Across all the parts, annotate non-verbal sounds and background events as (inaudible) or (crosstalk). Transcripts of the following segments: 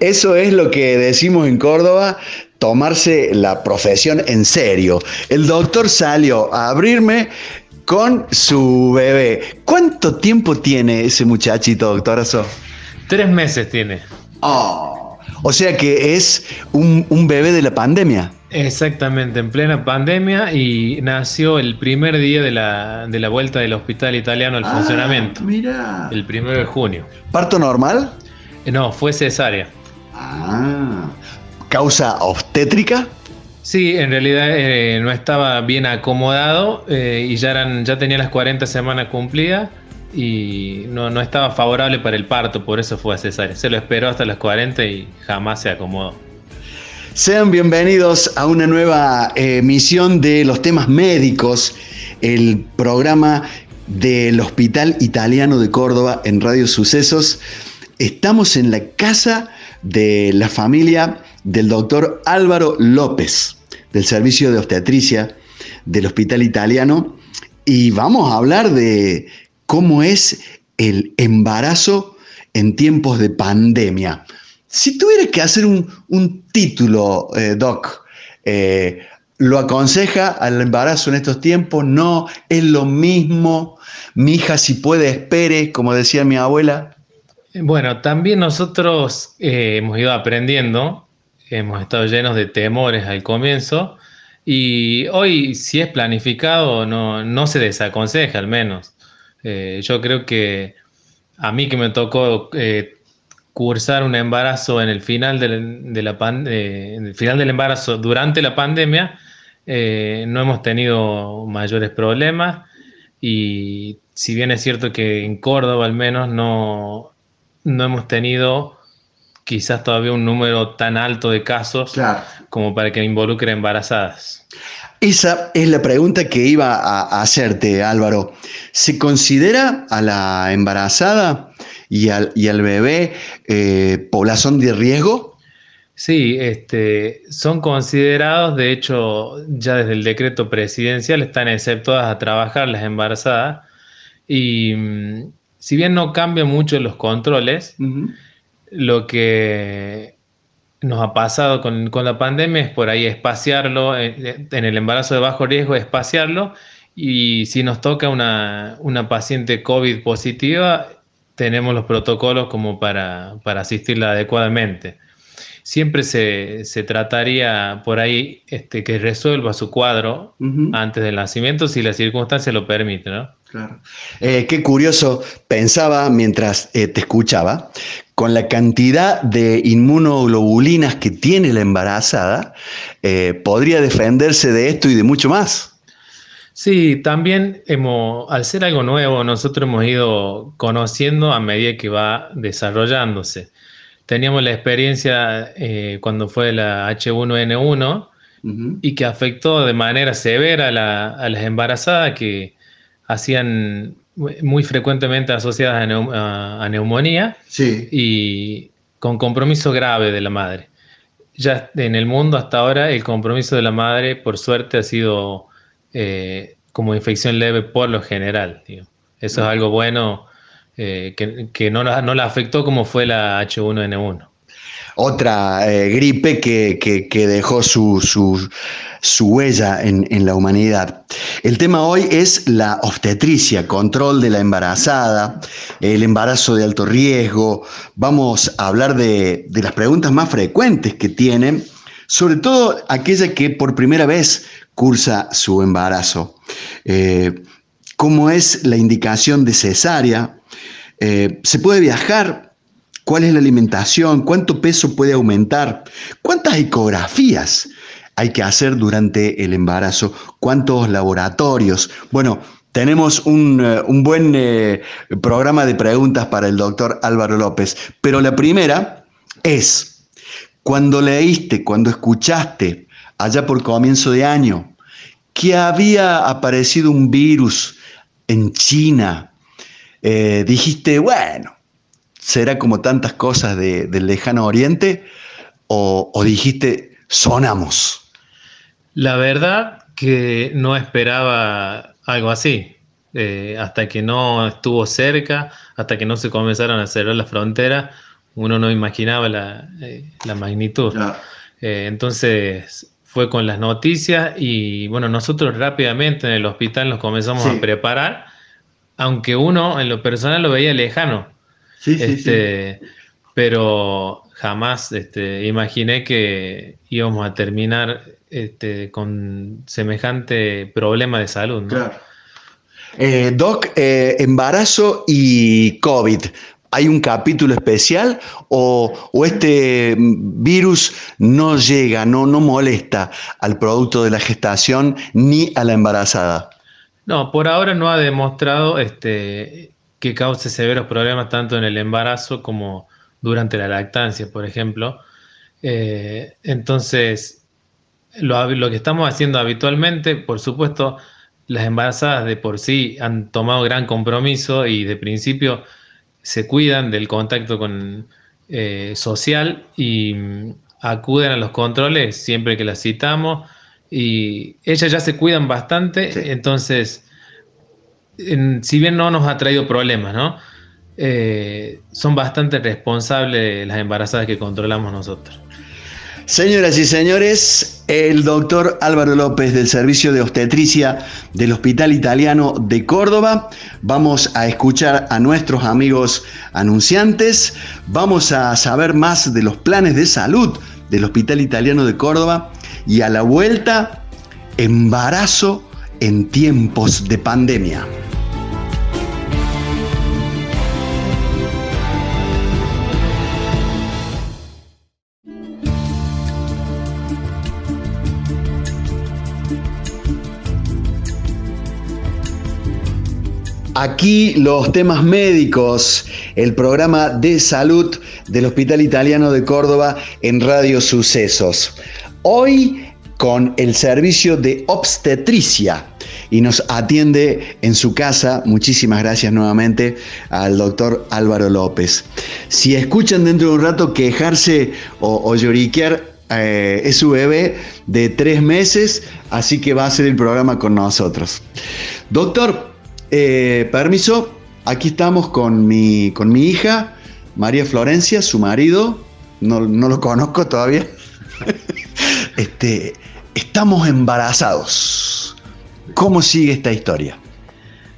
Eso es lo que decimos en Córdoba, tomarse la profesión en serio. El doctor salió a abrirme con su bebé. ¿Cuánto tiempo tiene ese muchachito, doctorazo? Tres meses tiene. Oh, o sea que es un, un bebé de la pandemia. Exactamente, en plena pandemia y nació el primer día de la, de la vuelta del hospital italiano al Ah, funcionamiento, Mira. el primero de junio. ¿Parto normal? No, fue cesárea. Ah. ¿Causa obstétrica? Sí, en realidad eh, no estaba bien acomodado eh, y ya, eran, ya tenía las 40 semanas cumplidas y no, no estaba favorable para el parto, por eso fue a cesárea. Se lo esperó hasta las 40 y jamás se acomodó. Sean bienvenidos a una nueva eh, emisión de los temas médicos, el programa del Hospital Italiano de Córdoba en Radio Sucesos. Estamos en la casa de la familia del doctor Álvaro López, del Servicio de Obstetricia del Hospital Italiano, y vamos a hablar de cómo es el embarazo en tiempos de pandemia. Si tuviera que hacer un, un título, eh, Doc, eh, ¿lo aconseja al embarazo en estos tiempos? No, es lo mismo. Mi hija, si puede, espere, como decía mi abuela. Bueno, también nosotros eh, hemos ido aprendiendo, hemos estado llenos de temores al comienzo y hoy si es planificado no, no se desaconseja al menos. Eh, yo creo que a mí que me tocó eh, cursar un embarazo en el final del, en el final del embarazo durante la pandemia, no hemos tenido mayores problemas y si bien es cierto que en Córdoba al menos no, no hemos tenido quizás todavía un número tan alto de casos Claro. como para que involucre embarazadas. Esa es la pregunta que iba a, a hacerte, Álvaro. ¿Se considera a la embarazada y al, y al bebé eh, población de riesgo? Sí, este, son considerados, de hecho, ya desde el decreto presidencial están exceptuadas a trabajar las embarazadas y mm, si bien no cambian mucho los controles, lo que nos ha pasado con, con la pandemia es por ahí espaciarlo, en, en el embarazo de bajo riesgo espaciarlo y si nos toca una, una paciente COVID positiva, tenemos los protocolos como para, para asistirla adecuadamente. Siempre se, se trataría por ahí este, que resuelva su cuadro antes del nacimiento si la circunstancia lo permite, ¿no? Claro. Eh, qué curioso, pensaba mientras eh, te escuchaba, con la cantidad de inmunoglobulinas que tiene la embarazada, eh, podría defenderse de esto y de mucho más. Sí, también hemos, al ser algo nuevo, nosotros hemos ido conociendo a medida que va desarrollándose. Teníamos la experiencia cuando fue la H1N1 Ujú. y que afectó de manera severa a, la- a las embarazadas que hacían muy frecuentemente asociadas a, neu- a- a neumonía Sí. y con compromiso grave de la madre. Ya en el mundo hasta ahora el compromiso de la madre, por suerte, ha sido eh, como infección leve por lo general. Eso es algo bueno eh, que, que no, la- no la afectó como fue la H1N1. Otra eh, gripe que, que- dejó su, su- su huella en, en la humanidad. El tema hoy es la obstetricia, control de la embarazada, el embarazo de alto riesgo. Vamos a hablar de, de las preguntas más frecuentes que tienen, sobre todo aquella que por primera vez cursa su embarazo. Eh, ¿Cómo es la indicación de cesárea? Eh, ¿Se puede viajar? ¿Cuál es la alimentación? ¿Cuánto peso puede aumentar? ¿Cuántas ecografías hay que hacer durante el embarazo? ¿Cuántos laboratorios? Bueno, tenemos un, eh, un buen eh, programa de preguntas para el doctor Álvaro López, pero la primera es, cuando leíste, cuando escuchaste, allá por comienzo de año, que había aparecido un virus en China, eh, dijiste, bueno, será como tantas cosas de- del lejano oriente, o, o dijiste, sonamos. La verdad que no esperaba algo así. Eh, hasta que no estuvo cerca, hasta que no se comenzaron a cerrar las fronteras, uno no imaginaba la, magnitud. entonces fue con las noticias y bueno, nosotros rápidamente en el hospital nos comenzamos a preparar, aunque uno en lo personal lo veía lejano. Sí, sí, este, Pero jamás este, imaginé que íbamos a terminar este, con semejante problema de salud. Claro. Eh, doc, eh, embarazo y COVID. ¿Hay un capítulo especial o, este virus no llega, no, no molesta al producto de la gestación ni a la embarazada? No, por ahora no ha demostrado este, que cause severos problemas tanto en el embarazo como durante la lactancia, por ejemplo. Eh, entonces, lo, lo, que estamos haciendo habitualmente, por supuesto, las embarazadas de por sí han tomado gran compromiso y de principio se cuidan del contacto con, eh, social y mm, acuden a los controles siempre que las citamos y ellas ya se cuidan bastante, entonces, si bien no nos ha traído problemas, ¿no? Eh, son bastante responsables las embarazadas que controlamos nosotros. Señoras y señores, el doctor Álvaro López del Servicio de Obstetricia del Hospital Italiano de Córdoba. Vamos a escuchar a nuestros amigos anunciantes. Vamos a saber más de los planes de salud del Hospital Italiano de Córdoba. Y a la vuelta, embarazo en tiempos de pandemia. Aquí los temas médicos, el programa de salud del Hospital Italiano de Córdoba en Radio Sucesos. Hoy con el servicio de obstetricia y nos atiende en su casa. Muchísimas gracias nuevamente al doctor Álvaro López. Si escuchan dentro de un rato quejarse o, lloriquear, eh, es su bebé de tres meses, así que va a hacer el programa con nosotros. Doctor, eh, permiso, aquí estamos con mi, con mi hija, María Florencia, su marido, no, lo conozco todavía. (laughs) este, estamos embarazados. ¿Cómo sigue esta historia?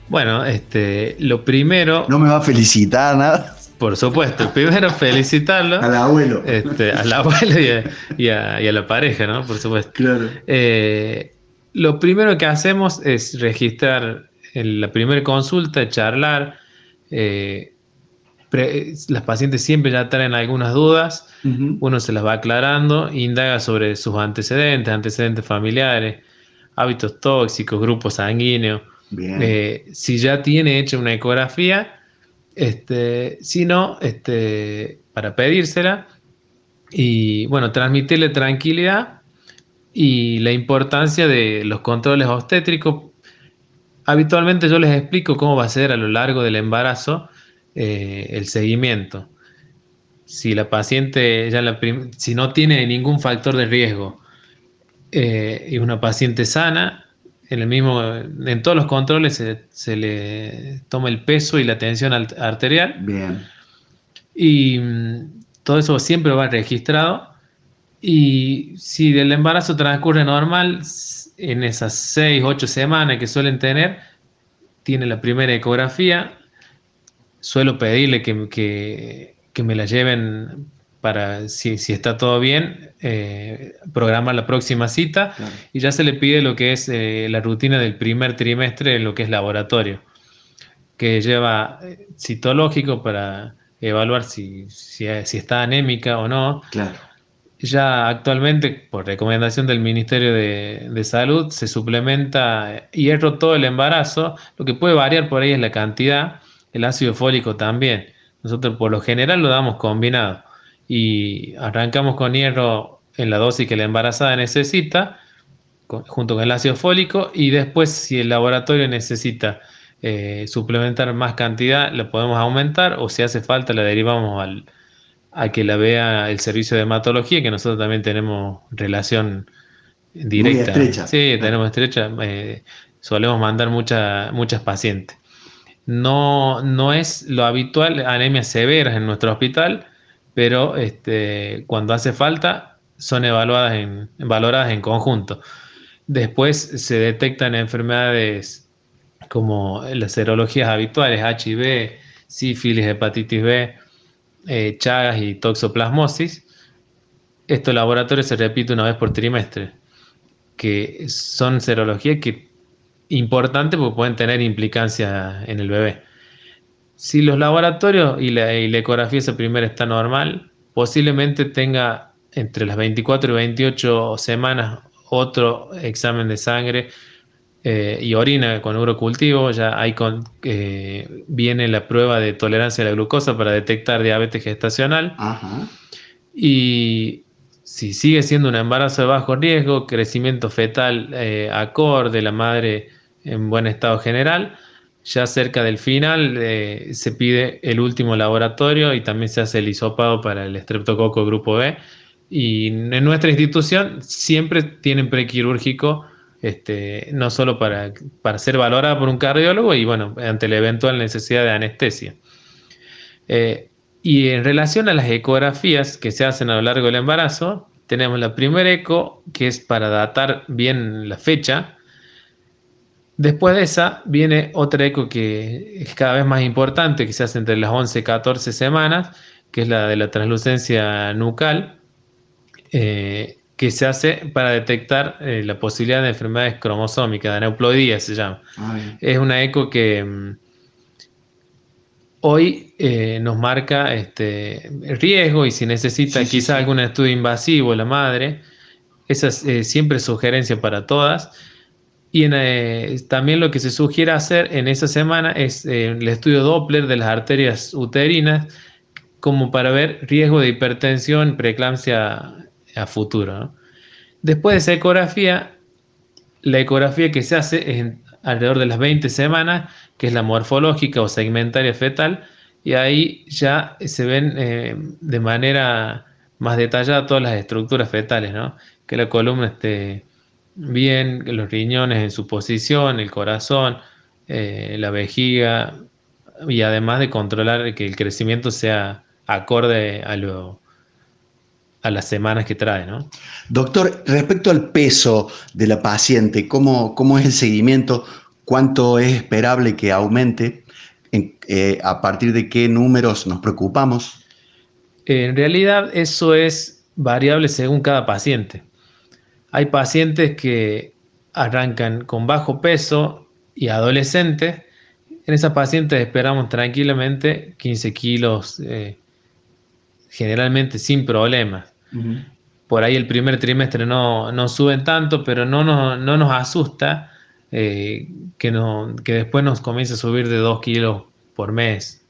Bueno, este, lo primero. ¿No me va a felicitar nada? Por supuesto, primero felicitarlo. al abuelo. Este, al abuelo y a, la pareja, ¿no? Por supuesto. Claro. Eh, lo primero que hacemos es registrar en la primera consulta, charlar. Eh, las pacientes siempre ya traen algunas dudas, uno se las va aclarando, indaga sobre sus antecedentes, antecedentes familiares, hábitos tóxicos, grupos sanguíneos. Eh, si ya tiene hecha una ecografía, este, si no, este, para pedírsela y bueno, transmitirle tranquilidad y la importancia de los controles obstétricos habitualmente yo les explico cómo va a ser a lo largo del embarazo eh, el seguimiento. Si la paciente ya la si no tiene ningún factor de riesgo eh, y una paciente sana, en el mismo, en todos los controles se, le toma el peso y la tensión arterial. Bien. Y mm, todo eso siempre va registrado. Y si el embarazo transcurre normal, en esas seis, ocho semanas que suelen tener, tiene la primera ecografía. Suelo pedirle que, me la lleven para, si, está todo bien, eh, programa la próxima cita y ya se le pide lo que es eh, la rutina del primer trimestre en lo que es laboratorio, que lleva eh, citológico para evaluar si, si, está anémica o no. Claro ya actualmente, por recomendación del Ministerio de, Salud, se suplementa hierro todo el embarazo. Lo que puede variar por ahí es la cantidad, el ácido fólico también. Nosotros por lo general lo damos combinado y arrancamos con hierro en la dosis que la embarazada necesita, junto con el ácido fólico, y después si el laboratorio necesita eh, suplementar más cantidad, lo podemos aumentar o si hace falta la derivamos al, a que la vea el servicio de hematología, que nosotros también tenemos relación directa. estrecha. Sí, tenemos estrecha. Eh, solemos mandar muchas pacientes. No, no es lo habitual anemias severas en nuestro hospital, pero este, cuando hace falta son evaluadas en, valoradas en conjunto. Después se detectan enfermedades como las serologías habituales, HIV, sífilis, hepatitis B, eh, chagas y toxoplasmosis. Estos laboratorios se repiten una vez por trimestre, que son serologías que importantes porque pueden tener implicancia en el bebé. Si los laboratorios y la, ecografía esa primera está normal, posiblemente tenga entre las 24 y 28 semanas otro examen de sangre eh, y orina con urocultivo, ya hay con, eh, viene la prueba de tolerancia a la glucosa para detectar diabetes gestacional. Y si sigue siendo un embarazo de bajo riesgo, crecimiento fetal eh, acorde, la madre en buen estado general, ya cerca del final eh, se pide el último laboratorio y también se hace el hisopado para el estreptococo grupo B. Y en nuestra institución siempre tienen prequirúrgico, este, no solo para, para ser valorada por un cardiólogo y bueno, ante la eventual necesidad de anestesia. Eh, y en relación a las ecografías que se hacen a lo largo del embarazo, tenemos la primera eco que es para datar bien la fecha, Después de esa viene otra eco que es cada vez más importante, que se hace entre las 11 y 14 semanas, que es la de la translucencia nucal, eh, que se hace para detectar eh, la posibilidad de enfermedades cromosómicas, de aneuploidía se llama. Ah, es una eco que mm, hoy eh, nos marca este, riesgo y si necesita quizás algún estudio invasivo la madre, esa es siempre sugerencia para todas. Y eh, también lo que se sugiere hacer en esa semana es eh, el estudio Doppler de las arterias uterinas, como para ver riesgo de hipertensión, preeclampsia a futuro. Después de esa ecografía, la ecografía que se hace es alrededor de las 20 semanas, que es la morfológica o segmentaria fetal, y ahí ya se ven eh, de manera más detallada todas las estructuras fetales, que la columna esté bien los riñones en su posición, el corazón, eh, la vejiga y además de controlar que el crecimiento sea acorde a, lo, a las semanas que trae. ¿no? Doctor, respecto al peso de la paciente, ¿cómo, cómo es el seguimiento? ¿Cuánto es esperable que aumente? Eh, ¿A partir de qué números nos preocupamos? En realidad eso es variable según cada paciente. Hay pacientes que arrancan con bajo peso y adolescentes. En esas pacientes esperamos tranquilamente 15 kilos, eh, generalmente sin problemas. Por ahí el primer trimestre no, suben tanto, pero no, no, nos asusta eh, que, no, que después nos comience a subir de 2 kilos por mes.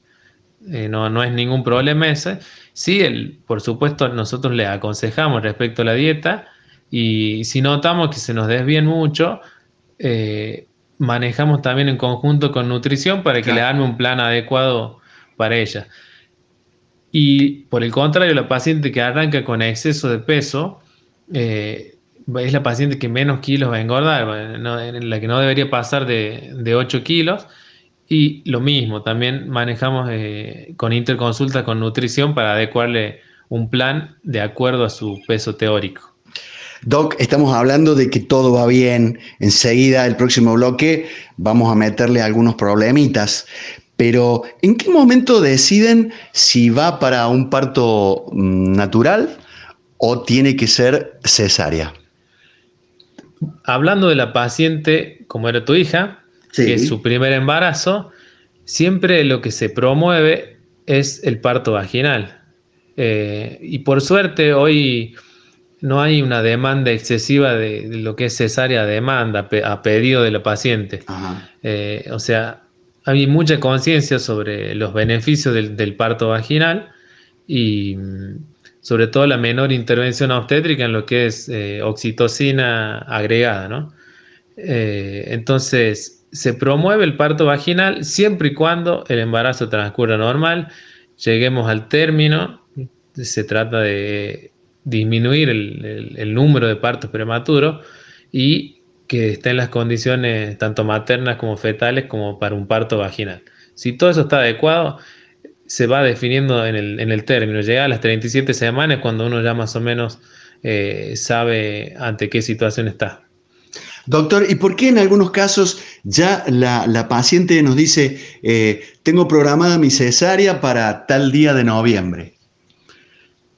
Eh, no, no es ningún problema ese. Sí, el, por supuesto, nosotros le aconsejamos respecto a la dieta y si notamos que se nos desvíen mucho, eh, manejamos también en conjunto con nutrición para que le arme un plan adecuado para ella. Y por el contrario, la paciente que arranca con exceso de peso eh, es la paciente que menos kilos va a engordar, la que no debería pasar de, 8 kilos. Y lo mismo, también manejamos eh, con interconsulta con nutrición para adecuarle un plan de acuerdo a su peso teórico. Doc, estamos hablando de que todo va bien. Enseguida, el próximo bloque, vamos a meterle algunos problemitas. Pero, ¿en qué momento deciden si va para un parto mm, natural o tiene que ser cesárea? Hablando de la paciente, como era tu hija, que es su primer embarazo, siempre lo que se promueve es el parto vaginal. Eh, y por suerte, hoy no hay una demanda excesiva de, lo que es cesárea demanda a pedido de la paciente. Eh, o sea, hay mucha conciencia sobre los beneficios del, parto vaginal y mm, sobre todo la menor intervención obstétrica en lo que es eh, oxitocina agregada, ¿no? Eh, entonces, se promueve el parto vaginal siempre y cuando el embarazo transcurra normal, lleguemos al término, se trata de disminuir el, número de partos prematuros y que estén las condiciones tanto maternas como fetales como para un parto vaginal. Si todo eso está adecuado, se va definiendo en el, en el término. Llega a las 37 semanas cuando uno ya más o menos eh, sabe ante qué situación está. Doctor, ¿y por qué en algunos casos ya la, paciente nos dice, eh, tengo programada mi cesárea para tal día de noviembre?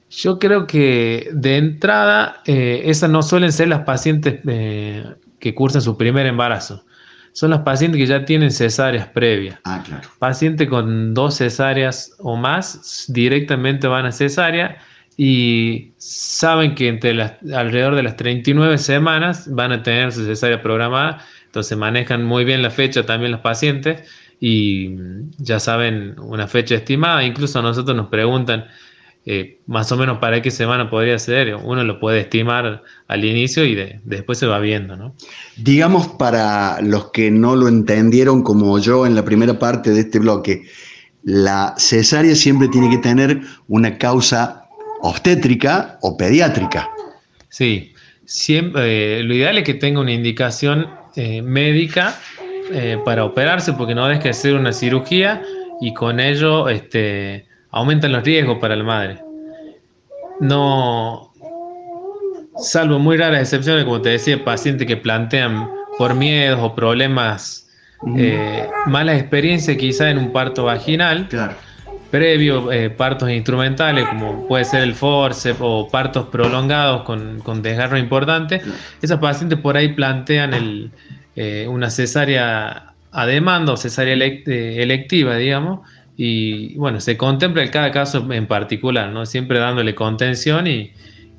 Yo creo que de entrada eh, esas no suelen ser las pacientes que cursan su primer embarazo. Son las pacientes que ya tienen cesáreas previas. Ah, claro. Pacientes con dos cesáreas o más directamente van a cesárea y saben que entre las, alrededor de las 39 semanas van a tener su cesárea programada, entonces manejan muy bien la fecha también los pacientes y ya saben una fecha estimada, incluso a nosotros nos preguntan eh, más o menos para qué semana podría ser, uno lo puede estimar al inicio y después se va viendo, ¿no? Digamos para los que no lo entendieron como yo en la primera parte de este bloque, la cesárea siempre tiene que tener una causa obstétrica o pediátrica. Sí, siempre, eh, lo ideal es que tenga una indicación eh, médica para operarse, porque no deja que hacer una cirugía y con ello este, aumentan los riesgos para la madre. No, salvo muy raras excepciones, como te decía, pacientes que plantean por miedos o problemas, malas experiencias quizá en un parto vaginal. Claro previo, eh, partos instrumentales, como puede ser el forceps o partos prolongados con, con desgarro importante, esas pacientes por ahí plantean el, eh, una cesárea a demanda o cesárea eh, electiva, digamos, y bueno, se contempla en cada caso en particular, ¿no? Siempre dándole contención y,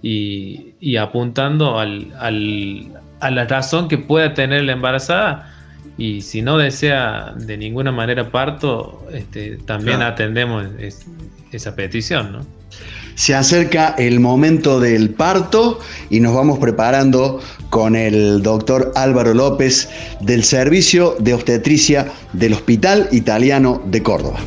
y, apuntando al, al, a la razón que pueda tener la embarazada y si no desea de ninguna manera parto, este, también atendemos esa petición. ¿no? Se acerca el momento del parto y nos vamos preparando con el doctor Álvaro López del Servicio de Obstetricia del Hospital Italiano de Córdoba.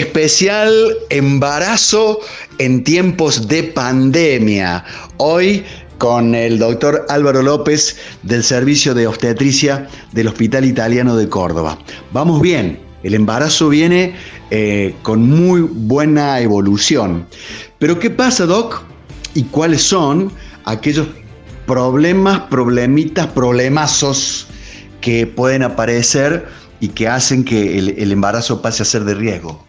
Especial embarazo en tiempos de pandemia. Hoy con el doctor Álvaro López del Servicio de Obstetricia del Hospital Italiano de Córdoba. Vamos bien, el embarazo viene eh, con muy buena evolución. Pero ¿qué pasa, Doc? ¿Y cuáles son aquellos problemas, problemitas, problemazos que pueden aparecer y que hacen que el embarazo pase a ser de riesgo?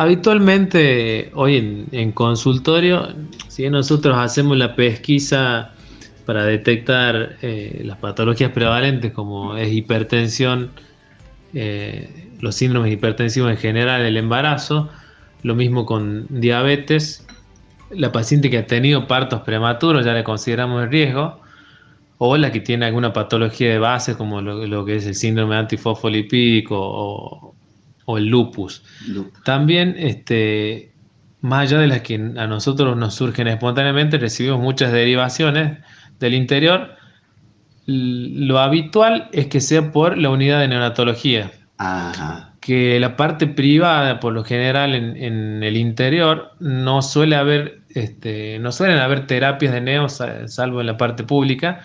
Habitualmente hoy en, consultorio, si nosotros hacemos la pesquisa para detectar eh, las patologías prevalentes como es hipertensión, eh, los síndromes hipertensivos en general, el embarazo, lo mismo con diabetes, la paciente que ha tenido partos prematuros ya le consideramos el riesgo, o la que tiene alguna patología de base como lo, lo que es el síndrome antifosfolipídico o, o el lupus. También, este, más allá de las que a nosotros nos surgen espontáneamente, recibimos muchas derivaciones del interior. Lo habitual es que sea por la unidad de neonatología. Que la parte privada, por lo general en, el interior, no suele haber, este, no suelen haber terapias de neo, salvo en la parte pública.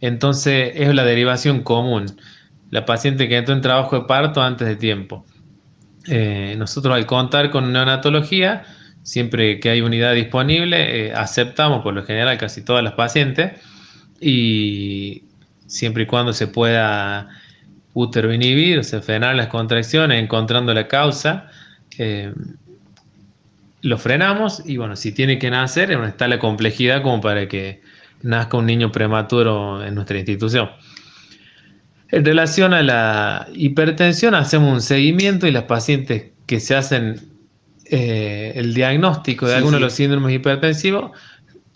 Entonces es la derivación común. La paciente que entró en trabajo de parto antes de tiempo. Eh, nosotros al contar con neonatología, siempre que hay unidad disponible, eh, aceptamos por lo general casi todas las pacientes y siempre y cuando se pueda útero inhibir, o frenar las contracciones encontrando la causa, eh, lo frenamos y bueno, si tiene que nacer, está la complejidad como para que nazca un niño prematuro en nuestra institución. En relación a la hipertensión, hacemos un seguimiento y las pacientes que se hacen eh, el diagnóstico de alguno de los síndromes hipertensivos,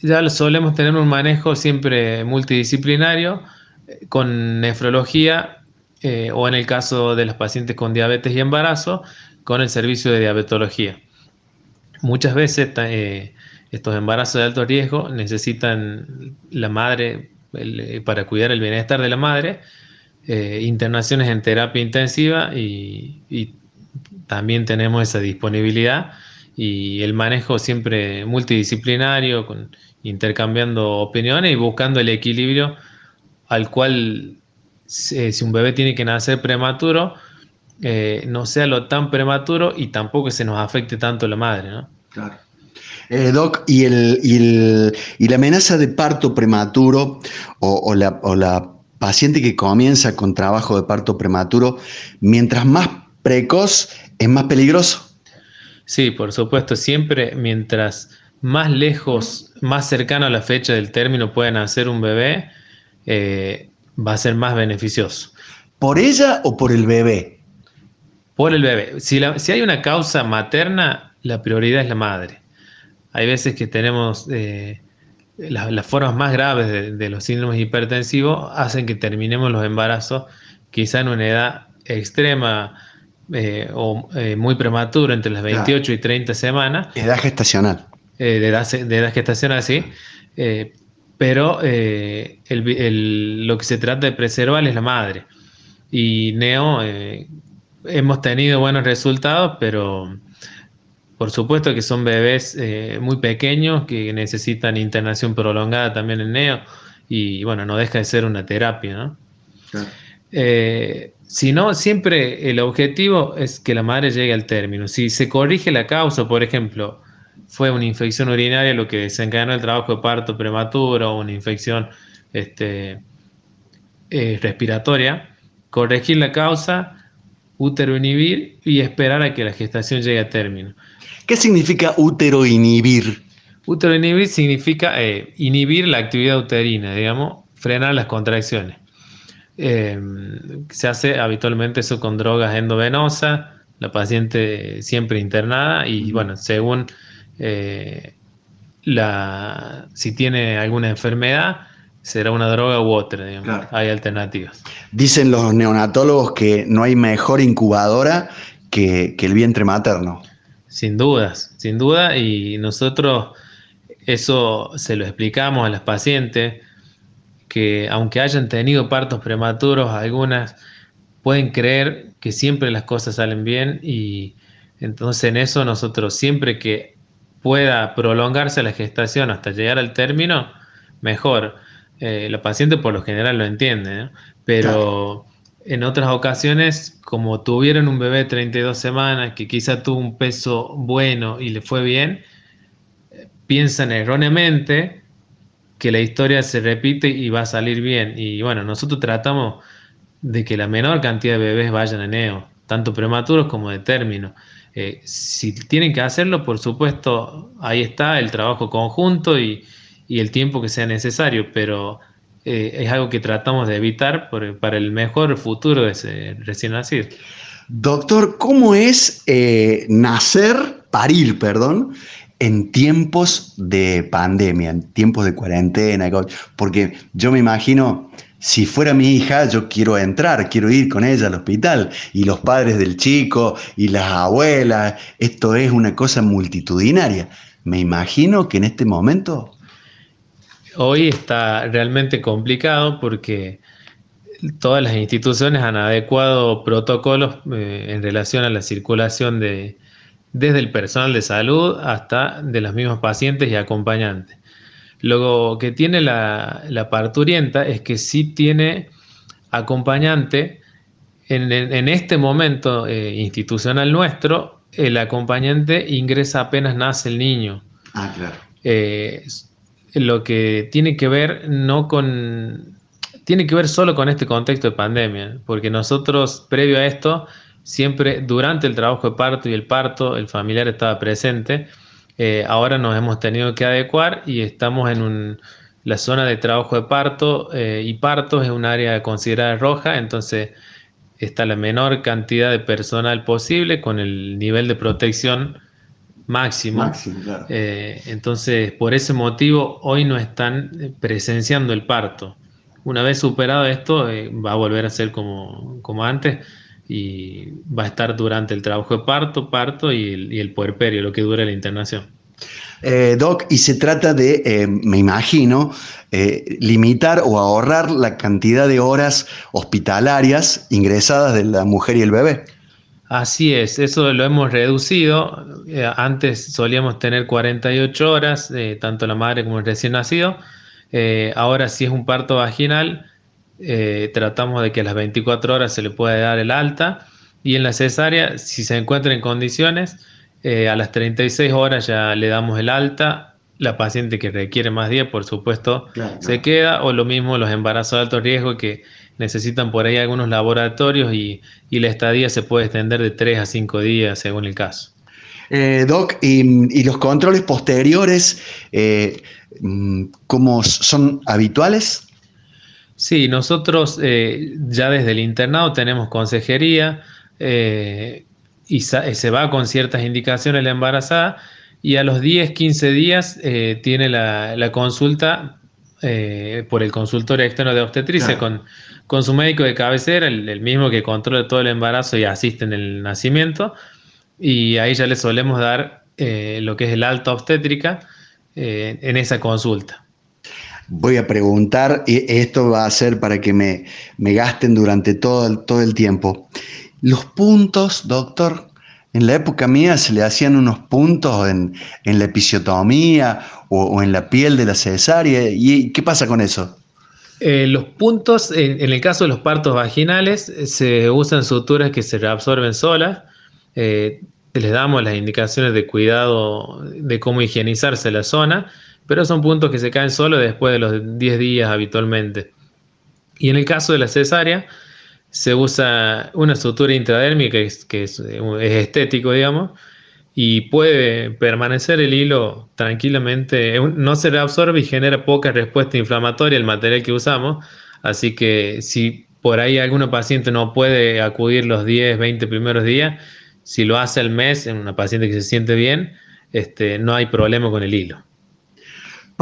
ya solemos tener un manejo siempre multidisciplinario eh, con nefrología eh, o en el caso de las pacientes con diabetes y embarazo, con el servicio de diabetología. Muchas veces estos embarazos de alto riesgo necesitan la madre para cuidar el bienestar de la madre, internaciones en terapia intensiva y también tenemos esa disponibilidad y el manejo siempre multidisciplinario, con, intercambiando opiniones y buscando el equilibrio al cual si un bebé tiene que nacer prematuro, eh, no sea lo tan prematuro y tampoco se nos afecte tanto la madre, ¿no? Claro. Eh, Doc, ¿y, el, y, la amenaza de parto prematuro o, la, o la paciente que comienza con trabajo de parto prematuro, mientras más precoz, es más peligroso? Sí, por supuesto, siempre mientras más lejos, más cercano a la fecha del término pueda nacer un bebé, eh, va a ser más beneficioso. ¿Por ella o por el bebé? Por el bebé. Si, si hay una causa materna, la prioridad es la madre. Hay veces que tenemos eh, las formas más graves de, de, los síndromes hipertensivos, hacen que terminemos los embarazos quizá en una edad extrema eh, o eh, muy prematuro, entre las 28 y 30 semanas. Edad gestacional. Eh, de, edad, de, edad, gestacional, sí. pero lo que se trata de preservar es la madre. Y Neo, hemos tenido buenos resultados, pero por supuesto que son bebés muy pequeños que necesitan internación prolongada también en Neo. Y bueno, no deja de ser una terapia, ¿no? Claro. Si no, siempre el objetivo es que la madre llegue al término. Si se corrige la causa, por ejemplo, fue una infección urinaria lo que desencadenó el trabajo de parto prematuro o una infección este, eh, respiratoria, corregir la causa, útero inhibir y esperar a que la gestación llegue a término. ¿Qué significa útero inhibir? Útero inhibir significa eh, inhibir la actividad uterina, digamos, frenar las contracciones. Em, se hace habitualmente eso con drogas endovenosas, la paciente siempre internada y bueno, según eh, la, si tiene alguna enfermedad, será una droga u otra, hay alternativas. Dicen los neonatólogos que no hay mejor incubadora que, que el vientre materno. Sin dudas, sin duda, y nosotros eso se lo explicamos a las pacientes que aunque hayan tenido partos prematuros, algunas pueden creer que siempre las cosas salen bien y entonces en eso nosotros siempre que pueda prolongarse la gestación hasta llegar al término, mejor. Eh, la paciente por lo general lo entiende, pero en otras ocasiones, como tuvieron un bebé de 32 semanas que quizá tuvo un peso bueno y le fue bien, piensan erróneamente que la historia se repite y va a salir bien. Y bueno, nosotros tratamos de que la menor cantidad de bebés vayan a neo, tanto prematuros como de término. Eh, si tienen que hacerlo, por supuesto, ahí está el trabajo conjunto y, el tiempo que sea necesario, pero eh, es algo que tratamos de evitar para el mejor futuro de ese recién nacido. Doctor, ¿cómo es eh, nacer, parir, perdón, en tiempos de pandemia, en tiempos de cuarentena, porque yo me imagino, si fuera mi hija, yo quiero entrar, quiero ir con ella al hospital, y los padres del chico, y las abuelas, esto es una cosa multitudinaria. Me imagino que en este momento... Hoy está realmente complicado porque todas las instituciones han adecuado protocolos eh, en relación a la circulación de, desde el personal de salud hasta de los mismos pacientes y acompañantes. Lo que tiene la, parturienta es que sí tiene acompañante en, este momento eh, institucional nuestro, el acompañante ingresa apenas nace el niño. Ah, claro. Eh, lo que tiene que ver no con tiene que ver solo con este contexto de pandemia, porque nosotros previo a esto siempre durante el trabajo de parto y el parto el familiar estaba presente. Eh, ahora nos hemos tenido que adecuar y estamos en la zona de trabajo de parto eh, y parto es un área considerada roja, entonces está la menor cantidad de personal posible con el nivel de protección máximo. Eh, entonces, por ese motivo, hoy no están presenciando el parto. Una vez superado esto, va a volver a ser como, como antes y va a estar durante el trabajo de parto, parto y el, puerperio, lo que dura la internación. Eh, Doc, y se trata de, eh, me imagino, eh, limitar o ahorrar la cantidad de horas hospitalarias ingresadas de la mujer y el bebé. Así es, eso lo hemos reducido. antes solíamos tener 48 horas, tanto la madre como el recién nacido. ahora si es un parto vaginal, tratamos de que a las 24 horas se le pueda dar el alta y en la cesárea, si se encuentra en condiciones, eh, a las 36 horas ya le damos el alta. La paciente que requiere más días, por supuesto, se queda. O lo mismo los embarazos de alto riesgo que necesitan por ahí algunos laboratorios y, la estadía se puede extender de 3 a 5 días según el caso. Eh, Doc, y, los controles posteriores, eh, mm, ¿cómo son habituales? Sí, nosotros ya desde el internado tenemos consejería, y se va con ciertas indicaciones la embarazada y a los 10, 15 días eh, tiene la, consulta eh, por el consultorio externo de obstetricia con, con su médico de cabecera, el, mismo que controla todo el embarazo y asiste en el nacimiento. Y ahí ya le solemos dar eh, lo que es el alta obstétrica en esa consulta. Voy a preguntar, y esto va a ser para que me, me gasten durante todo todo el tiempo. Los puntos, doctor, en la época mía se le hacían unos puntos en, la episiotomía o, en la piel de la cesárea. ¿Y qué pasa con eso? Eh, los puntos, en, el caso de los partos vaginales, se usan suturas que se reabsorben solas. Eh, les damos las indicaciones de cuidado de cómo higienizarse la zona, pero son puntos que se caen solo después de los 10 días habitualmente. Y en el caso de la cesárea, se usa una sutura intradérmica que, es, estético, digamos, y puede permanecer el hilo tranquilamente, no se reabsorbe y genera poca respuesta inflamatoria el material que usamos, así que si por ahí alguna paciente no puede acudir los 10, 20 primeros días, si lo hace al mes en una paciente que se siente bien, este, no hay problema con el hilo.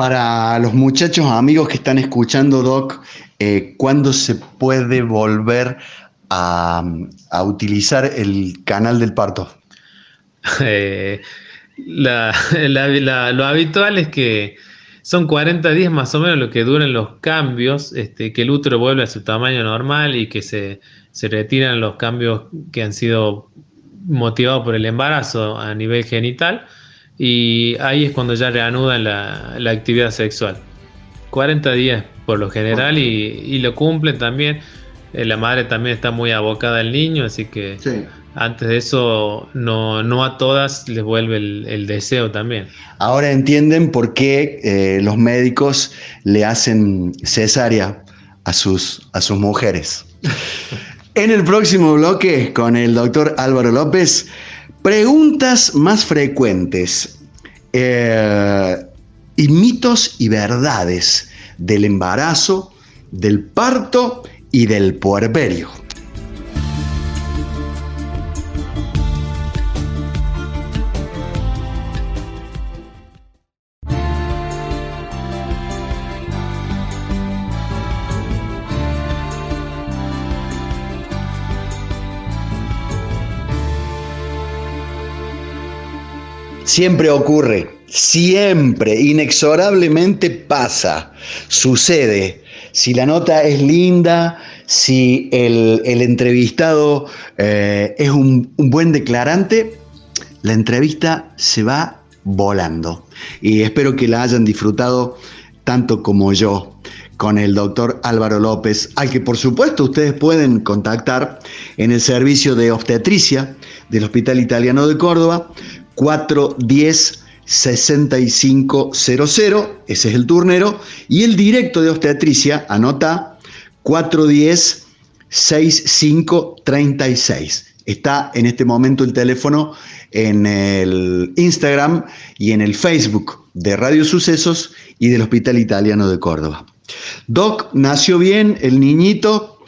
Para los muchachos amigos que están escuchando, Doc, eh, ¿cuándo se puede volver a, utilizar el canal del parto? (laughs) Eh, (laughs) lo habitual es que son 40 días más o menos lo que duran los cambios, este, que el útero vuelve a su tamaño normal y que se, se retiran los cambios que han sido motivados por el embarazo a nivel genital y ahí es cuando ya reanudan la, la actividad sexual. 40 días por lo general y, lo cumplen también. Eh, la madre también está muy abocada al niño, así que antes de eso no, no, a todas les vuelve el, deseo también. Ahora entienden por qué eh, los médicos le hacen cesárea a sus, a sus mujeres. (laughs) en el próximo bloque, con el doctor Álvaro López, preguntas más frecuentes. Eh, y mitos y verdades del embarazo, del parto y del puerperio. Siempre ocurre siempre, inexorablemente pasa, sucede. Si la nota es linda, si el, entrevistado eh, es un, un buen declarante, la entrevista se va volando. Y espero que la hayan disfrutado tanto como yo con el doctor Álvaro López, al que por supuesto ustedes pueden contactar en el servicio de obstetricia del Hospital Italiano de Córdoba, 410 6500, ese es el turnero, y el directo de obstetricia, anota 410 6536. Está en este momento el teléfono en el Instagram y en el Facebook de Radio Sucesos y del Hospital Italiano de Córdoba. Doc nació bien, el niñito,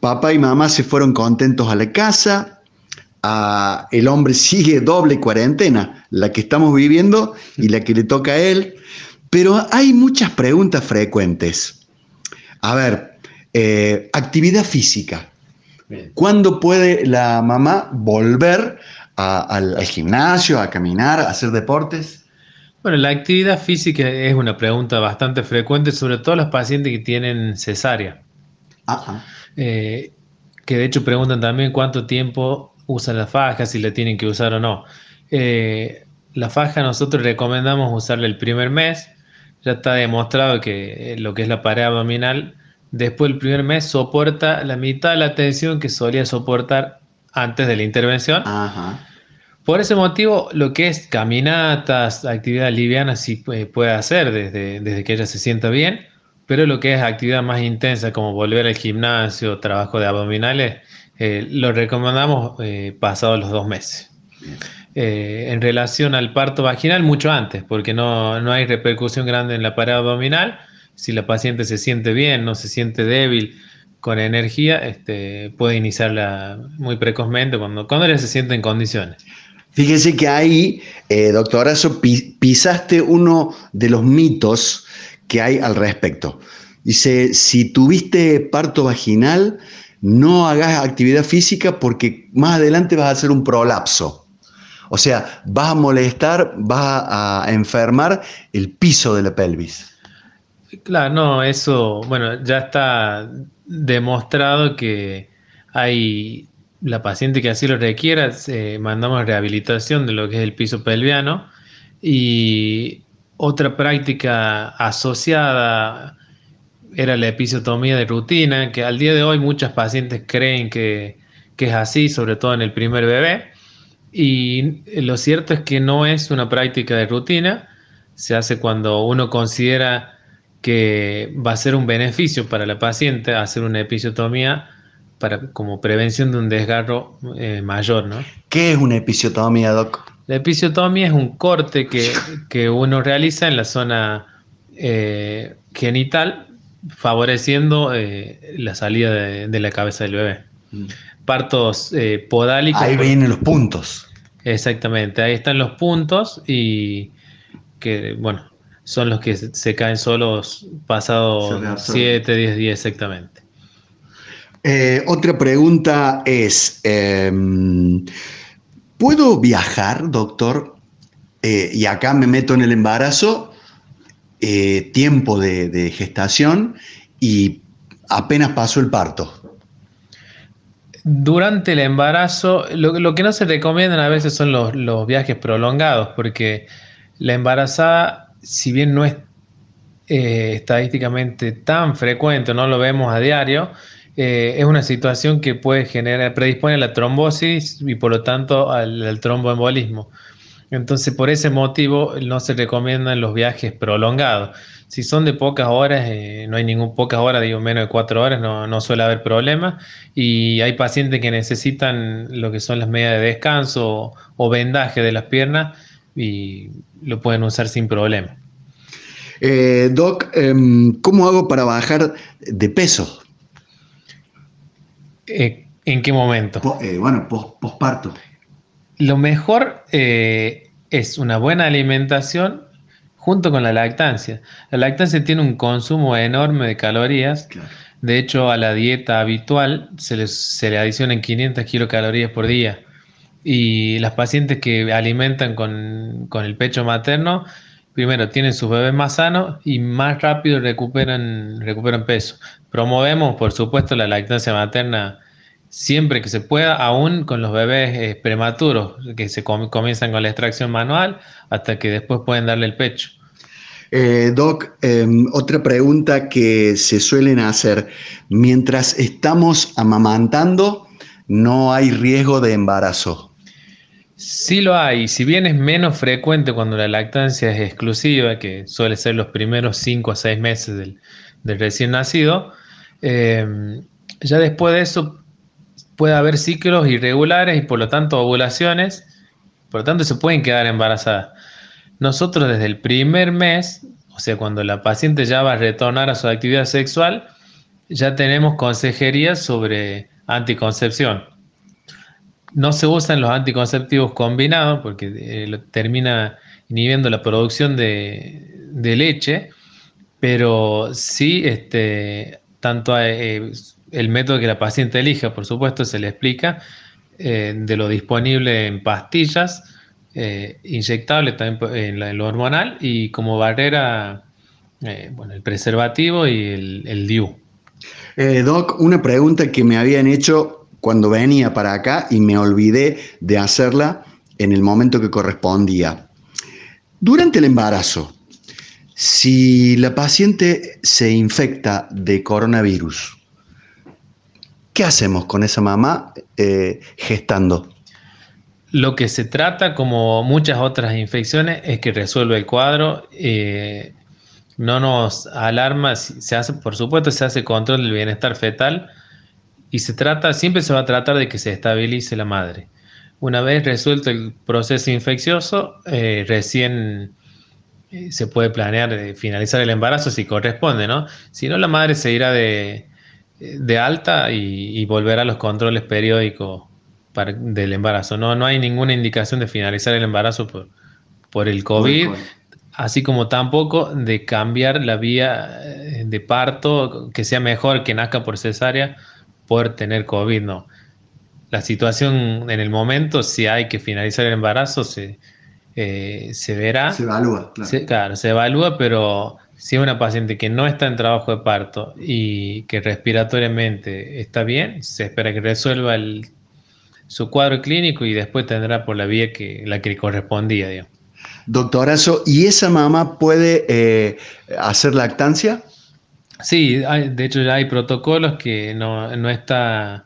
papá y mamá se fueron contentos a la casa, el hombre sigue doble cuarentena, la que estamos viviendo y la que le toca a él. Pero hay muchas preguntas frecuentes. A ver, eh, actividad física. ¿Cuándo puede la mamá volver al, gimnasio, a caminar, a hacer deportes? Bueno, la actividad física es una pregunta bastante frecuente, sobre todo los pacientes que tienen cesárea. Eh, que de hecho preguntan también cuánto tiempo usan la faja, si la tienen que usar o no. Eh, la faja nosotros recomendamos usarla el primer mes. Ya está demostrado que lo que es la pared abdominal, después del primer mes soporta la mitad de la tensión que solía soportar antes de la intervención. Por ese motivo, lo que es caminatas, actividad liviana, sí puede hacer desde, desde que ella se sienta bien, pero lo que es actividad más intensa, como volver al gimnasio, trabajo de abdominales, eh, lo recomendamos eh, pasados los dos meses. Eh, en relación al parto vaginal, mucho antes, porque no, no, hay repercusión grande en la pared abdominal. Si la paciente se siente bien, no se siente débil, con energía, este, puede iniciarla muy precozmente cuando, cuando ella se siente en condiciones. Fíjese que ahí, eh, doctorazo, pisaste uno de los mitos que hay al respecto. Dice, si tuviste parto vaginal, no hagas actividad física porque más adelante vas a hacer un prolapso. O sea, vas a molestar, vas a enfermar el piso de la pelvis. Claro, no, eso, bueno, ya está demostrado que hay la paciente que así lo requiera, mandamos rehabilitación de lo que es el piso pelviano y otra práctica asociada era la episiotomía de rutina, que al día de hoy muchas pacientes creen que, que es así, sobre todo en el primer bebé. Y lo cierto es que no es una práctica de rutina, se hace cuando uno considera que va a ser un beneficio para la paciente hacer una episiotomía para, como prevención de un desgarro eh, mayor. ¿no? ¿Qué es una episiotomía, Doc? La episiotomía es un corte que, uno realiza en la zona eh, genital favoreciendo eh, la salida de, la cabeza del bebé. Mm. Partos eh, podálicos. Ahí vienen los puntos. Exactamente, ahí están los puntos y que, bueno, son los que se, caen solos pasados 7, 10 días exactamente. Eh, otra pregunta es, em, ¿puedo viajar, doctor? y acá me meto en el embarazo eh, tiempo de, gestación y apenas pasó el parto. Durante el embarazo, lo, que no se recomiendan a veces son los, viajes prolongados, porque la embarazada, si bien no es eh, estadísticamente tan frecuente, no lo vemos a diario, eh, es una situación que puede generar, predispone a la trombosis y por lo tanto al tromboembolismo. Entonces, por ese motivo, no se recomiendan los viajes prolongados. Si son de pocas horas, eh, no hay ningún pocas horas, digo menos de cuatro horas, no, suele haber problema. Y hay pacientes que necesitan lo que son las medidas de descanso o, vendaje de las piernas y lo pueden usar sin problema. Eh, doc, em, ¿cómo hago para bajar de peso? Eh, ¿En qué momento? bueno, posparto. Lo mejor eh, es una buena alimentación junto con la lactancia. La lactancia tiene un consumo enorme de calorías. De hecho, a la dieta habitual se, le adicionan 500 kilocalorías por día. Y las pacientes que alimentan con, con el pecho materno, primero tienen sus bebés más sanos y más rápido recuperan, recuperan peso. Promovemos, por supuesto, la lactancia materna siempre que se pueda, aún con los bebés eh, prematuros, que se comienzan con la extracción manual hasta que después pueden darle el pecho. Eh, Doc, em, otra pregunta que se suelen hacer, mientras estamos amamantando, ¿no hay riesgo de embarazo? Sí lo hay, si bien es menos frecuente cuando la lactancia es exclusiva, que suele ser los primeros 5 a 6 meses del, recién nacido, em, ya después de eso puede haber ciclos irregulares y por lo tanto ovulaciones, por lo tanto se pueden quedar embarazadas. Nosotros desde el primer mes, o sea, cuando la paciente ya va a retornar a su actividad sexual, ya tenemos consejería sobre anticoncepción. No se usan los anticonceptivos combinados porque eh, termina inhibiendo la producción de, leche, pero sí este, tanto eh, el método que la paciente elija, por supuesto, se le explica eh, de lo disponible en pastillas eh, inyectable también en, lo hormonal y como barrera, eh, bueno, el preservativo y el, el DIU. Doc, una pregunta que me habían hecho cuando venía para acá y me olvidé de hacerla en el momento que correspondía. Durante el embarazo, si la paciente se infecta de coronavirus, ¿qué hacemos con esa mamá eh, gestando? Lo que se trata, como muchas otras infecciones, es que resuelve el cuadro. Eh, no nos alarma, se hace, por supuesto, se hace control del bienestar fetal y se trata, siempre se va a tratar de que se estabilice la madre. Una vez resuelto el proceso infeccioso, eh, recién se puede planear finalizar el embarazo si corresponde, ¿no? Si no, la madre se irá de, alta y, volverá a los controles periódicos del embarazo. No, no hay ninguna indicación de finalizar el embarazo por, por el COVID, así como tampoco de cambiar la vía eh, de parto, que sea mejor que nazca por cesárea por tener COVID, no. La situación en el momento, si hay que finalizar el embarazo, se eh, se verá. Se evalúa, claro. Se, claro, se evalúa, pero si es una paciente que no está en trabajo de parto y que respiratoriamente está bien, se espera que resuelva su cuadro clínico y después tendrá por la vía que la que correspondía, digamos. Doctorazo, ¿y esa mamá puede eh, hacer lactancia? Sí, de hecho ya hay protocolos que no, no está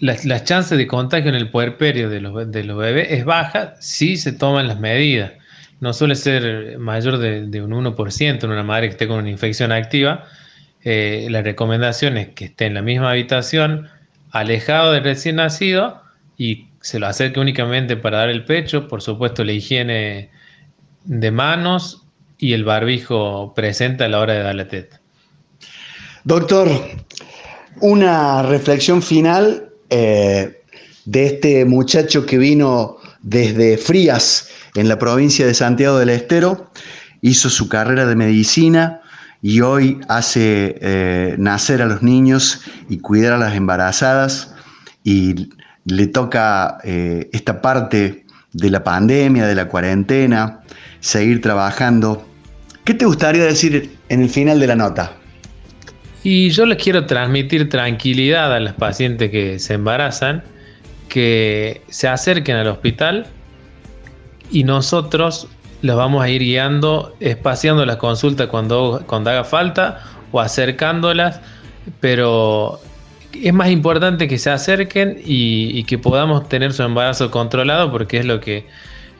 las, chances de contagio en el puerperio de los, de los bebés es baja si se toman las medidas. No suele ser mayor de, un 1% en una madre que esté con una infección activa. Eh, la recomendación es que esté en la misma habitación, alejado del recién nacido y se lo acerque únicamente para dar el pecho. Por supuesto, la higiene de manos y el barbijo presente a la hora de dar la teta. Doctor, una reflexión final eh, de este muchacho que vino desde Frías, en la provincia de Santiago del Estero, hizo su carrera de medicina y hoy hace eh, nacer a los niños y cuidar a las embarazadas y le toca eh, esta parte de la pandemia, de la cuarentena, seguir trabajando. ¿Qué te gustaría decir en el final de la nota? Y yo les quiero transmitir tranquilidad a las pacientes que se embarazan, que se acerquen al hospital y nosotros los vamos a ir guiando, espaciando las consultas cuando, cuando haga falta o acercándolas, pero es más importante que se acerquen y, que podamos tener su embarazo controlado porque es lo que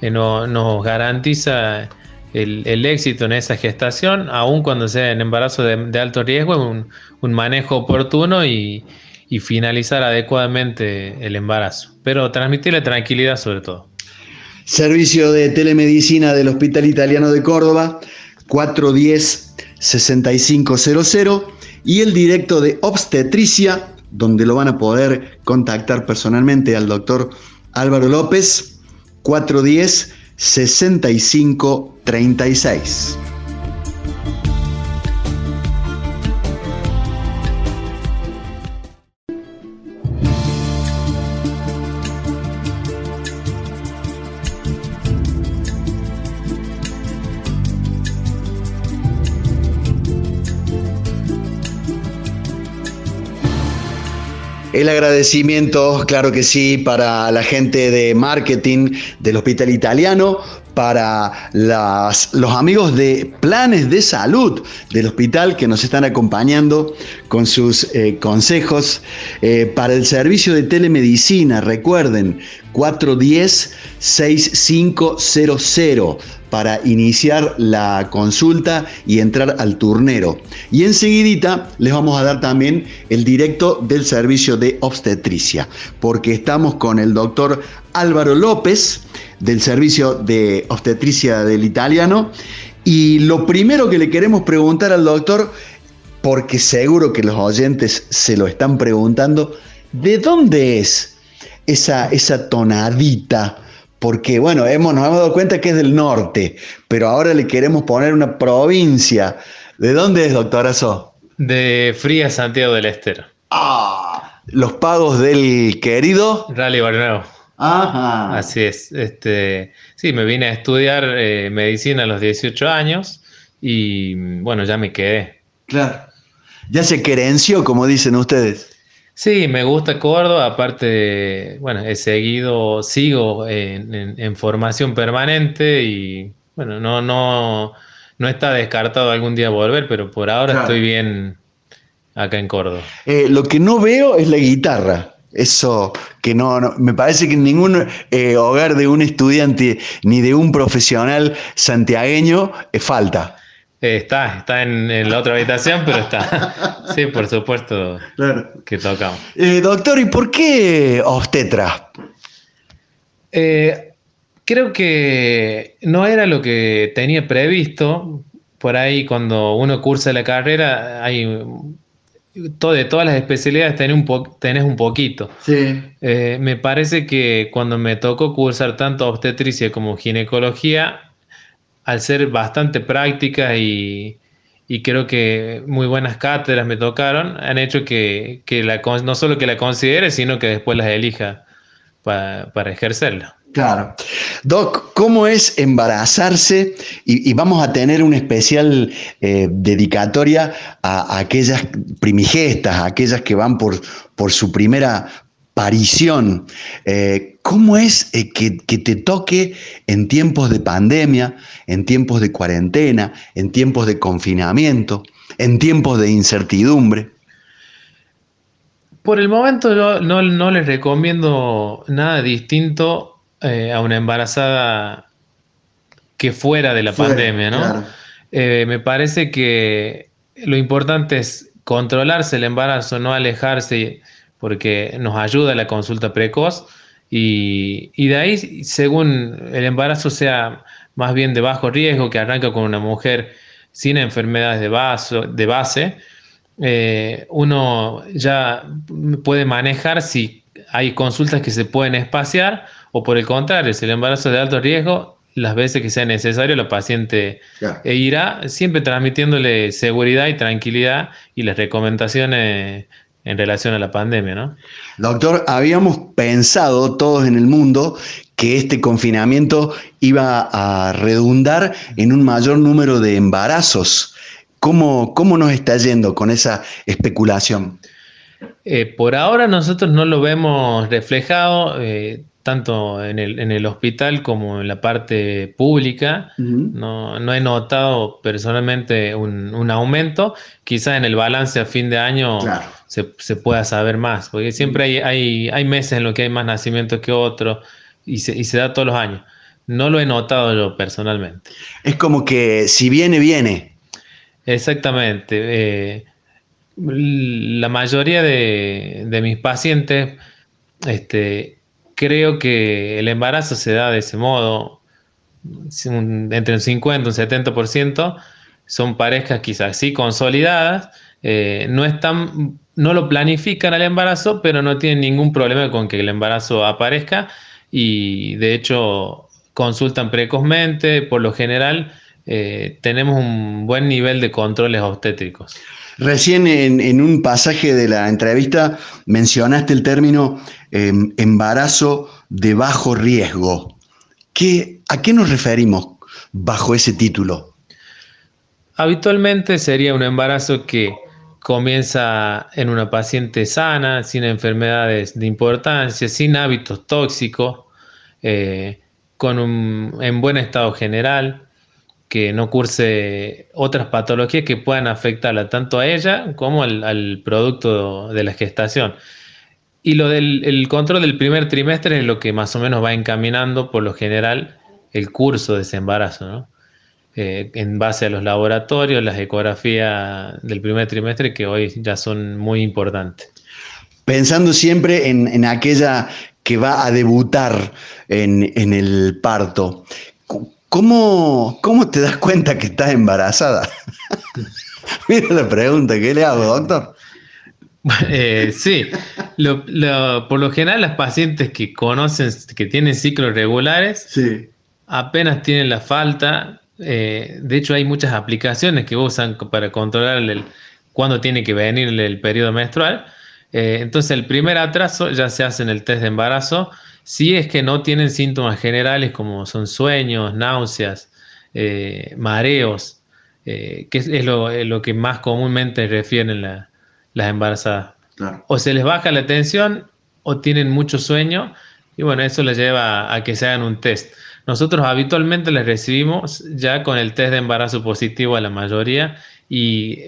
eh, nos garantiza el, éxito en esa gestación, aun cuando sea en embarazo de, alto riesgo, un, un manejo oportuno y, finalizar adecuadamente el embarazo. Pero transmitirle tranquilidad sobre todo. Servicio de telemedicina del Hospital Italiano de Córdoba, 410-6500 y el directo de obstetricia, donde lo van a poder contactar personalmente al doctor Álvaro López, 410 El agradecimiento, claro que sí, para la gente de marketing del Hospital Italiano, para los amigos de planes de salud del hospital que nos están acompañando con sus eh, consejos, eh, para el servicio de telemedicina, recuerden, 410-6500 para iniciar la consulta y entrar al turnero. Y enseguidita les vamos a dar también el directo del servicio de obstetricia, porque estamos con el doctor Álvaro López del servicio de obstetricia del italiano. Y lo primero que le queremos preguntar al doctor, porque seguro que los oyentes se lo están preguntando, ¿de dónde es esa, esa tonadita? Porque bueno, hemos, nos hemos dado cuenta que es del norte, pero ahora le queremos poner una provincia. ¿De dónde es, doctorazo? De Fría Santiago del Estero. Ah, los pagos del querido Rally Barneo. Ajá. Así es. Este, sí, me vine a estudiar eh, medicina a los 18 años y bueno, ya me quedé. Claro. Ya se querenció, como dicen ustedes. Sí, me gusta Córdoba, aparte, bueno, he seguido, sigo en, formación permanente y bueno, no, no, no está descartado algún día volver, pero por ahora estoy bien acá en Córdoba. Eh, lo que no veo es la guitarra. Eso que no, me parece que en ningún eh, hogar de un estudiante ni de un profesional santiagueño eh, falta. Está, está en, la otra habitación, pero está. (laughs) Sí, por supuesto que tocamos. doctor, ¿y por qué obstetra? creo que no era lo que tenía previsto. Por ahí, cuando uno cursa la carrera, hay de todas las especialidades tenés un, tenés un poquito. Sí. Eh, me parece que cuando me tocó cursar tanto obstetricia como ginecología, al ser bastante práctica y, creo que muy buenas cátedras me tocaron, han hecho que, la, no solo que la considere, sino que después las elija para ejercerla. Claro. Doc, ¿cómo es embarazarse? Y, vamos a tener una especial eh, dedicatoria a, aquellas primigestas, a aquellas que van por, por su primera parición. Eh, ¿Cómo es eh, que, que, te toque en tiempos de pandemia, en tiempos de cuarentena, en tiempos de confinamiento, en tiempos de incertidumbre? Por el momento yo no, no les recomiendo nada distinto eh, a una embarazada que fuera de la pandemia, ¿no? Me parece que lo importante es controlarse el embarazo, no alejarse, porque nos ayuda la consulta precoz. Y, de ahí, según el embarazo sea más bien de bajo riesgo, que arranca con una mujer sin enfermedades de, de base, eh, uno ya puede manejar si hay consultas que se pueden espaciar o por el contrario, si el embarazo es de alto riesgo, las veces que sea necesario, la paciente irá siempre transmitiéndole seguridad y tranquilidad y las recomendaciones en relación a la pandemia, ¿no? Doctor, habíamos pensado todos en el mundo que este confinamiento iba a redundar en un mayor número de embarazos. ¿Cómo, cómo nos está yendo con esa especulación? Eh, por ahora nosotros no lo vemos reflejado. Eh, tanto en el, en el hospital como en la parte pública. no, no, he notado personalmente un, aumento. Quizás en el balance a fin de año se, se, pueda saber más, porque siempre hay, hay, hay, meses en los que hay más nacimientos que otros y se, y se da todos los años. No lo he notado yo personalmente. Es como que si viene, viene. Exactamente. Eh, la mayoría de, de mis pacientes este, creo que el embarazo se da de ese modo, entre un 50 y un 70%, son parejas quizás sí consolidadas, eh, no están, no lo planifican al embarazo, pero no tienen ningún problema con que el embarazo aparezca y de hecho consultan precozmente, por lo general eh, tenemos un buen nivel de controles obstétricos. Recién en, un pasaje de la entrevista mencionaste el término em, embarazo de bajo riesgo. ¿Qué, ¿A qué nos referimos bajo ese título? Habitualmente sería un embarazo que comienza en una paciente sana, sin enfermedades de importancia, sin hábitos tóxicos, eh, con un, en buen estado general, que no curse otras patologías que puedan afectarla tanto a ella como al, producto de la gestación. Y lo del control del primer trimestre es lo que más o menos va encaminando por lo general el curso de ese embarazo, eh, en base a los laboratorios, las ecografías del primer trimestre que hoy ya son muy importantes. Pensando siempre en, aquella que va a debutar en, en el parto, ¿Cómo, te das cuenta que estás embarazada? (laughs) Mira la pregunta, ¿qué le hago, doctor? (laughs) Eh, sí, por lo general las pacientes que conocen, que tienen ciclos regulares, apenas tienen la falta. Eh, de hecho, hay muchas aplicaciones que usan para controlar el, cuándo tiene que venir el, periodo menstrual. Eh, entonces el primer atraso ya se hace en el test de embarazo, si es que no tienen síntomas generales como son sueños, náuseas, eh, mareos, que es, lo, que más comúnmente refieren las embarazadas. O se les baja la tensión o tienen mucho sueño y bueno, eso les lleva a que se hagan un test. Nosotros habitualmente les recibimos ya con el test de embarazo positivo a la mayoría y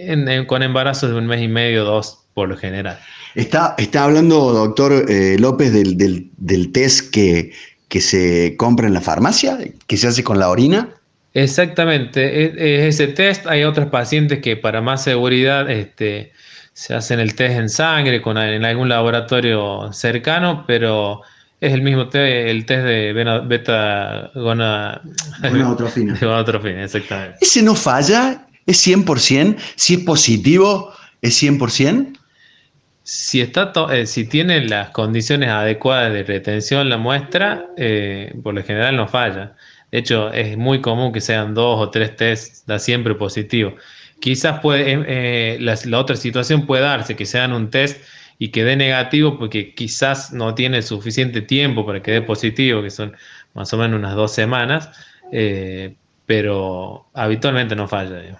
con embarazos de un mes y medio, dos por lo general. Está, está hablando, doctor eh, López, del, test que, que, se compra en la farmacia, que se hace con la orina. Exactamente, es, ese test. Hay otros pacientes que para más seguridad este, se hacen el test en sangre con, en algún laboratorio cercano, pero es el mismo test, el test de beta gona, gonadotrofina. (laughs) exactamente. ¿Ese no falla? ¿Es 100%? Si es positivo, ¿es 100%? Si, está eh, si tiene las condiciones adecuadas de retención la muestra, eh, por lo general no falla. De hecho, es muy común que sean dos o tres tests, da siempre positivo. Quizás puede, eh, la, la, otra situación puede darse, que sean un test y que dé negativo porque quizás no tiene suficiente tiempo para que dé positivo, que son más o menos unas dos semanas, eh, pero habitualmente no falla.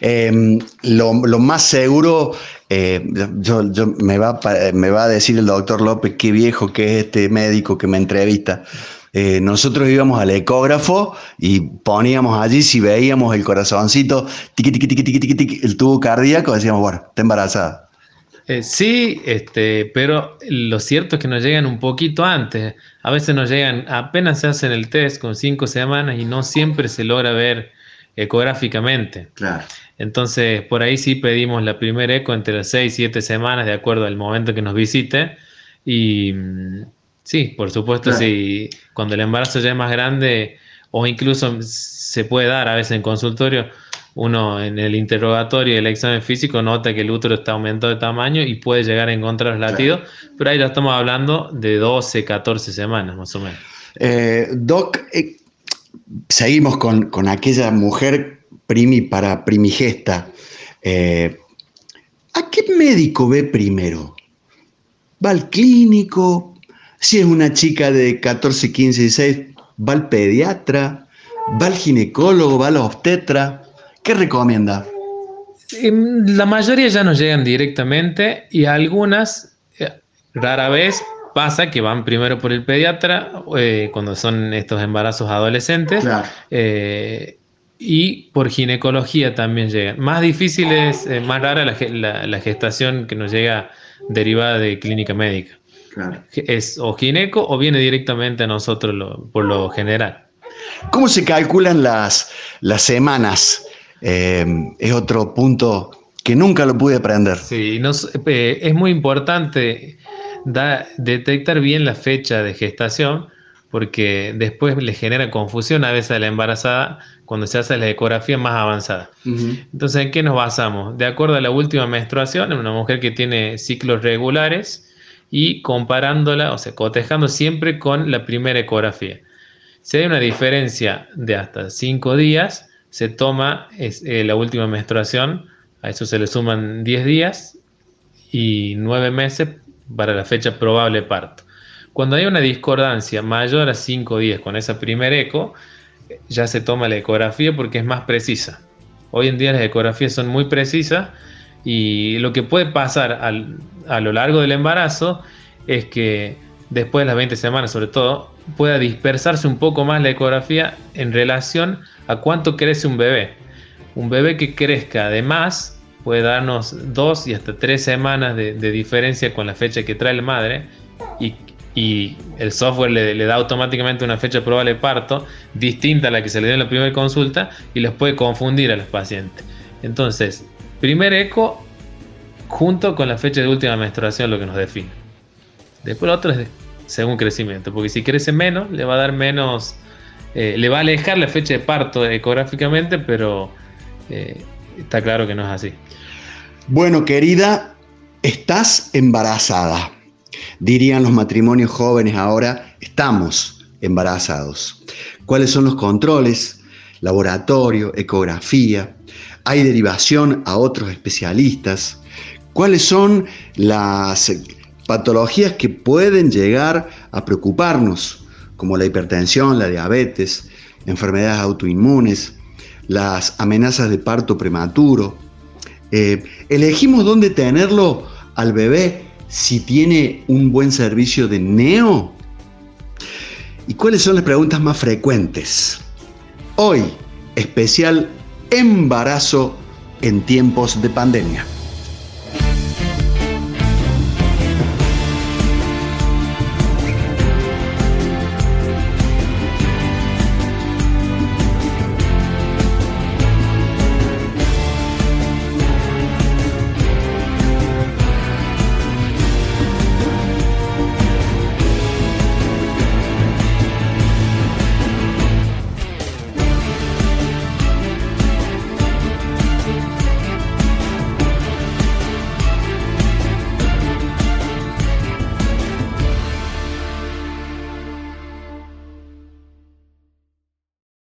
Em, lo, más seguro, eh, yo, me, va, me va a decir el doctor López qué viejo que es este médico que me entrevista. Eh, nosotros íbamos al ecógrafo y poníamos allí, si veíamos el corazoncito, tiqui, tiqui, tiqui, tiqui, tiqui, el tubo cardíaco, decíamos, bueno, está embarazada. Eh, sí, este, pero lo cierto es que nos llegan un poquito antes. A veces nos llegan, apenas se hacen el test con cinco semanas y no siempre se logra ver ecográficamente. Claro. Entonces, por ahí sí pedimos la primera eco entre las seis y siete semanas, de acuerdo al momento que nos visite. Y mm, sí, por supuesto, sí, cuando el embarazo ya es más grande, o incluso se puede dar a veces en consultorio, uno en el interrogatorio y el examen físico nota que el útero está aumentado de tamaño y puede llegar a encontrar los latidos, pero ahí ya estamos hablando de 12, 14 semanas más o menos. Eh, doc, eh, seguimos con, aquella mujer primi para primigesta. Eh, ¿A qué médico ve primero? ¿Va al clínico? Si es una chica de 14, 15, 16, ¿va al pediatra? ¿Va al ginecólogo? ¿Va al obstetra? ¿Qué recomienda? La mayoría ya nos llegan directamente y algunas, eh, rara vez, pasa que van primero por el pediatra eh, cuando son estos embarazos adolescentes eh, y por ginecología también llegan. Más difícil es, más rara la, gestación que nos llega derivada de clínica médica. Es o gineco o viene directamente a nosotros por lo general. ¿Cómo se calculan las, las semanas eh, es otro punto que nunca lo pude aprender. Sí, eh, es muy importante detectar bien la fecha de gestación porque después le genera confusión a veces a la embarazada cuando se hace la ecografía más avanzada. Entonces, ¿en qué nos basamos? De acuerdo a la última menstruación, en una mujer que tiene ciclos regulares y comparándola, o sea, cotejando siempre con la primera ecografía. Si hay una diferencia de hasta 5 días, se toma eh, la última menstruación, a eso se le suman 10 días y 9 meses para la fecha probable parto. Cuando hay una discordancia mayor a 5 días con esa primer eco, ya se toma la ecografía porque es más precisa. Hoy en día las ecografías son muy precisas y lo que puede pasar a lo largo del embarazo es que después de las 20 semanas sobre todo, pueda dispersarse un poco más la ecografía en relación a cuánto crece un bebé. Un bebé que crezca además puede darnos dos y hasta tres semanas de, diferencia con la fecha que trae la madre y, el software le, da automáticamente una fecha probable de parto distinta a la que se le dio en la primera consulta y los puede confundir a los pacientes. Entonces, primer eco junto con la fecha de última menstruación lo que nos define. Después lo otro es según crecimiento, porque si crece menos le va a dar menos eh, le va a alejar la fecha de parto ecográficamente, pero eh, está claro que no es así. Bueno, querida, estás embarazada. Dirían los matrimonios jóvenes ahora, estamos embarazados. ¿Cuáles son los controles? Laboratorio, ecografía. Hay derivación a otros especialistas. cuáles son las patologías que pueden llegar a preocuparnos, como la hipertensión, la diabetes, enfermedades autoinmunes, las amenazas de parto prematuro. Eh, elegimos dónde tenerlo al bebé si tiene un buen servicio de neo. ¿Y cuáles son las preguntas más frecuentes? Hoy, especial embarazo en tiempos de pandemia.